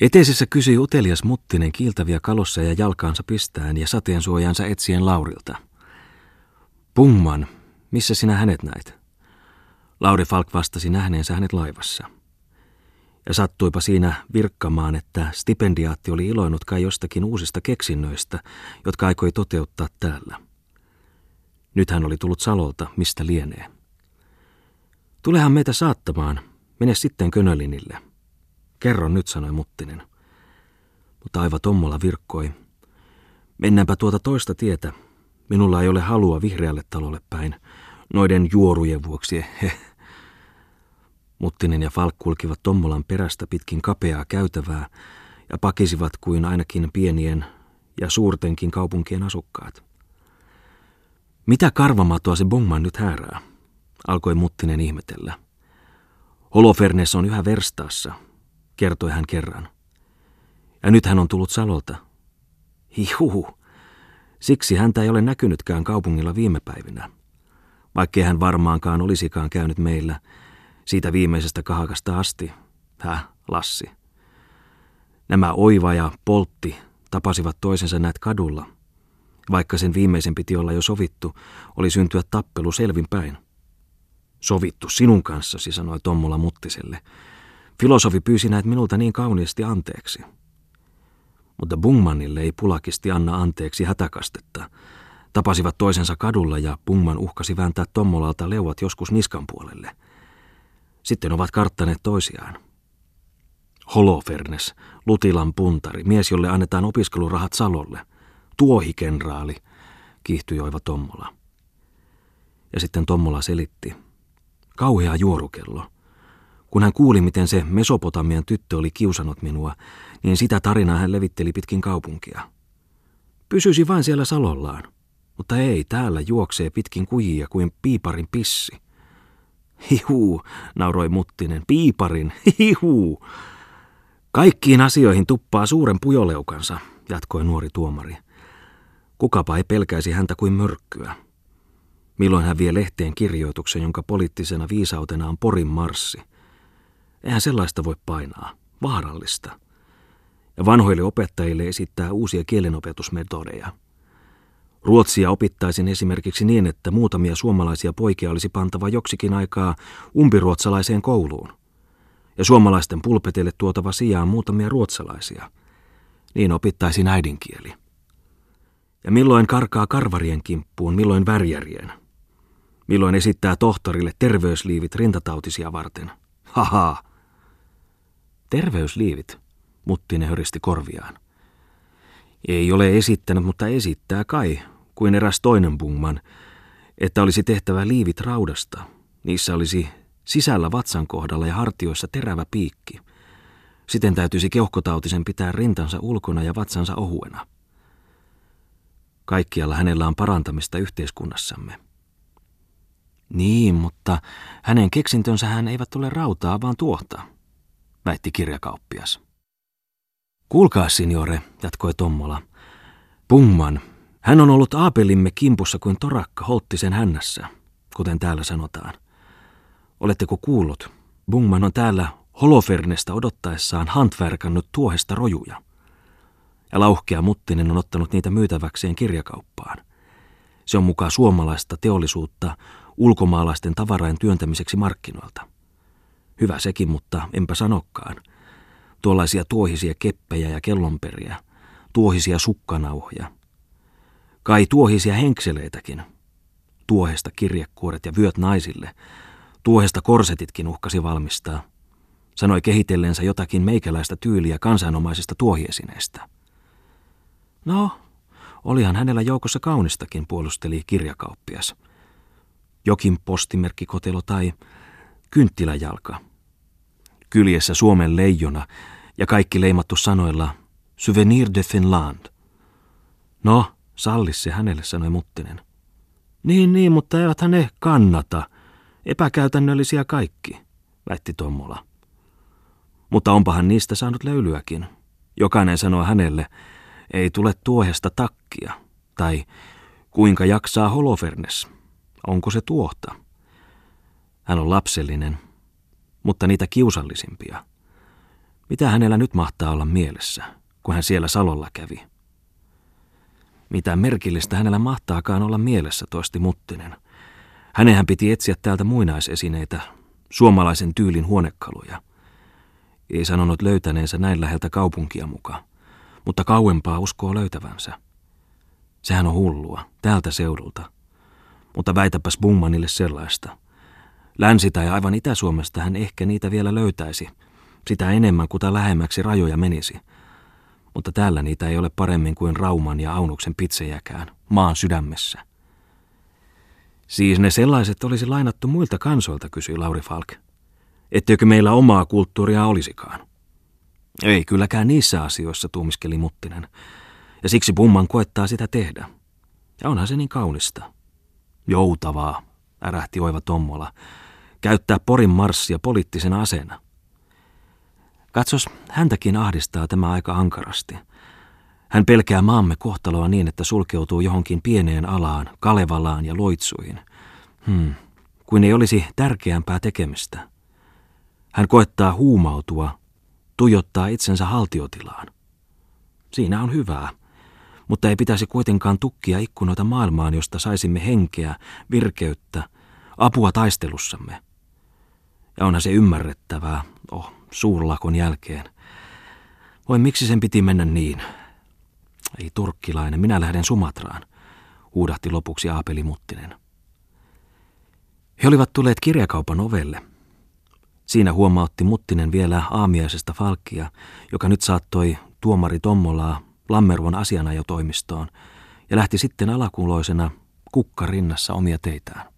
Eteisessä kysyi utelias Muttinen kiiltäviä kalossa ja jalkaansa pistäen ja sateensuojansa etsien Laurilta. Pungman, missä sinä hänet näit? Lauri Falk vastasi nähneensä hänet laivassa. Ja sattuipa siinä virkkamaan, että stipendiaatti oli iloinut kai jostakin uusista keksinnöistä, jotka aikoi toteuttaa täällä. Nyt hän oli tullut Salolta, mistä lienee. Tulehan meitä saattamaan, mene sitten Könölinille. Kerro nyt, sanoi Muttinen. Mutta aiva Tommola virkkoi. Mennäänpä tuota toista tietä. Minulla ei ole halua vihreälle talolle päin. Noiden juorujen vuoksi, he. Muttinen ja Falk kulkivat Tommolan perästä pitkin kapeaa käytävää ja pakisivat kuin ainakin pienien ja suurtenkin kaupunkien asukkaat. Mitä karvamatoa se Bongman nyt häärää? alkoi Muttinen ihmetellä. Holofernes on yhä verstaassa, kertoi hän kerran. Ja nyt hän on tullut Salolta. Hihuhu. Siksi häntä ei ole näkynytkään kaupungilla viime päivinä. Vaikkei hän varmaankaan olisikaan käynyt meillä siitä viimeisestä kahakasta asti. Häh, Lassi. Nämä Oiva ja Poltti tapasivat toisensa näet kadulla. Vaikka sen viimeisen piti olla jo sovittu, oli syntyä tappelu selvin päin. Sovittu sinun kanssasi, sanoi Tommola Muttiselle. Filosofi pyysi näet minulta niin kauniisti anteeksi. Mutta Bungmanille ei pulakisti anna anteeksi hätäkastetta. Tapasivat toisensa kadulla ja Bungman uhkasi vääntää Tommolalta leuat joskus niskan puolelle. Sitten ovat karttaneet toisiaan. Holofernes, Lutilan puntari, mies, jolle annetaan opiskelurahat Salolle. Tuohikenraali, kiihtyi Oiva Tommola. Ja sitten Tommola selitti. Kauhea juorukello. Kun hän kuuli, miten se Mesopotamian tyttö oli kiusannut minua, niin sitä tarinaa hän levitteli pitkin kaupunkia. Pysyisi vain siellä salollaan, mutta ei, täällä juoksee pitkin kujia kuin piiparin pissi. Hihu, nauroi Muttinen, piiparin, hihu. Kaikkiin asioihin tuppaa suuren pujoleukansa, jatkoi nuori tuomari. Kukapa ei pelkäisi häntä kuin mörkkyä. Milloin hän vie lehteen kirjoituksen, jonka poliittisena viisautena on Porin marssi. Eihän sellaista voi painaa. Vaarallista. Ja vanhoille opettajille esittää uusia kielenopetusmetodeja. Ruotsia opittaisin esimerkiksi niin, että muutamia suomalaisia poikia olisi pantava joksikin aikaa umpiruotsalaiseen kouluun. Ja suomalaisten pulpetille tuotava sijaan muutamia ruotsalaisia. Niin opittaisin äidinkieli. Ja milloin karkaa karvarien kimppuun, milloin värjärien. Milloin esittää tohtorille terveysliivit rintatautisia varten. Haha. Terveysliivit, Muttinen höristi korviaan. Ei ole esittänyt, mutta esittää kai, kuin eräs toinen bungman, että olisi tehtävä liivit raudasta. Niissä olisi sisällä vatsan kohdalla ja hartioissa terävä piikki. Siten täytyisi keuhkotautisen pitää rintansa ulkona ja vatsansa ohuena. Kaikkialla hänellä on parantamista yhteiskunnassamme. Niin, mutta hänen keksintönsä hän eivät ole rautaa, vaan tuohta, väitti kirjakauppias. Kuulkaa, signore, jatkoi Tommola. Pungman, hän on ollut aapelimme kimpussa kuin torakka holttisen hännässä, kuten täällä sanotaan. Oletteko kuullut? Bungman on täällä Holofernesta odottaessaan hantvärkannut tuohesta rojuja. Ja lauhkea Muttinen on ottanut niitä myytäväkseen kirjakauppaan. Se on mukaan suomalaista teollisuutta ulkomaalaisten tavarain työntämiseksi markkinoilta. Hyvä sekin, mutta enpä sanokkaan. Tuollaisia tuohisia keppejä ja kellonperiä, tuohisia sukkanauhoja. Kai tuohisia henkseleitäkin. Tuohesta kirjekuoret ja vyöt naisille. Tuohesta korsetitkin uhkasi valmistaa. Sanoi kehitellensä jotakin meikäläistä tyyliä kansanomaisista tuohiesineistä. No, olihan hänellä joukossa kaunistakin, puolusteli kirjakauppias – jokin postimerkkikotelo tai kynttiläjalka. Kyljessä Suomen leijona ja kaikki leimattu sanoilla Souvenir de Finland. No, sallis se hänelle, sanoi Muttinen. Niin, niin, mutta eivät ne kannata. Epäkäytännöllisiä kaikki, väitti Tommola. Mutta onpahan niistä saanut löylyäkin. Jokainen sanoo hänelle, ei tule tuohesta takkia. Tai kuinka jaksaa Holofernes. Onko se tuohta? Hän on lapsellinen, mutta niitä kiusallisimpia. Mitä hänellä nyt mahtaa olla mielessä, kun hän siellä salolla kävi? Mitä merkillistä hänellä mahtaakaan olla mielessä, toisti Muttinen. Hänenhän piti etsiä täältä muinaisesineitä, suomalaisen tyylin huonekaluja. Ei sanonut löytäneensä näin läheltä kaupunkia mukaan, mutta kauempaa uskoo löytävänsä. Sehän on hullua, täältä seudulta. Mutta väitäpäs Bungmanille sellaista. Länsi- tai aivan Itä-Suomesta hän ehkä niitä vielä löytäisi, sitä enemmän kuta lähemmäksi rajoja menisi. Mutta täällä niitä ei ole paremmin kuin Rauman ja Aunuksen pitsejäkään, maan sydämessä. Siis ne sellaiset olisi lainattu muilta kansoilta, kysyi Lauri Falk. Etteikö meillä omaa kulttuuria olisikaan? Ei kylläkään niissä asioissa, tuumiskeli Muttinen. Ja siksi Bumman koettaa sitä tehdä. Ja onhan se niin kaunista. Joutavaa, ärähti Oiva Tommola. Käyttää Porin marssia poliittisena aseena. Katsos, häntäkin ahdistaa tämä aika ankarasti. Hän pelkää maamme kohtaloa niin, että sulkeutuu johonkin pieneen alaan, Kalevalaan ja Loitsuihin. Hmm, kuin ei olisi tärkeämpää tekemistä. Hän koettaa huumautua, tuijottaa itsensä haltiotilaan. Siinä on hyvää, mutta ei pitäisi kuitenkaan tukkia ikkunoita maailmaan, josta saisimme henkeä, virkeyttä, apua taistelussamme. Ja onhan se ymmärrettävää, oh, suurlakon jälkeen. Voi miksi sen piti mennä niin? Ei turkkilainen, minä lähden Sumatraan, huudahti lopuksi Aapeli Muttinen. He olivat tulleet kirjakaupan ovelle. Siinä huomautti Muttinen vielä aamiaisesta Falkkia, joka nyt saattoi tuomari Tommolaa Lammervon asianajotoimistoon ja lähti sitten alakuloisena kukka rinnassa omia teitään.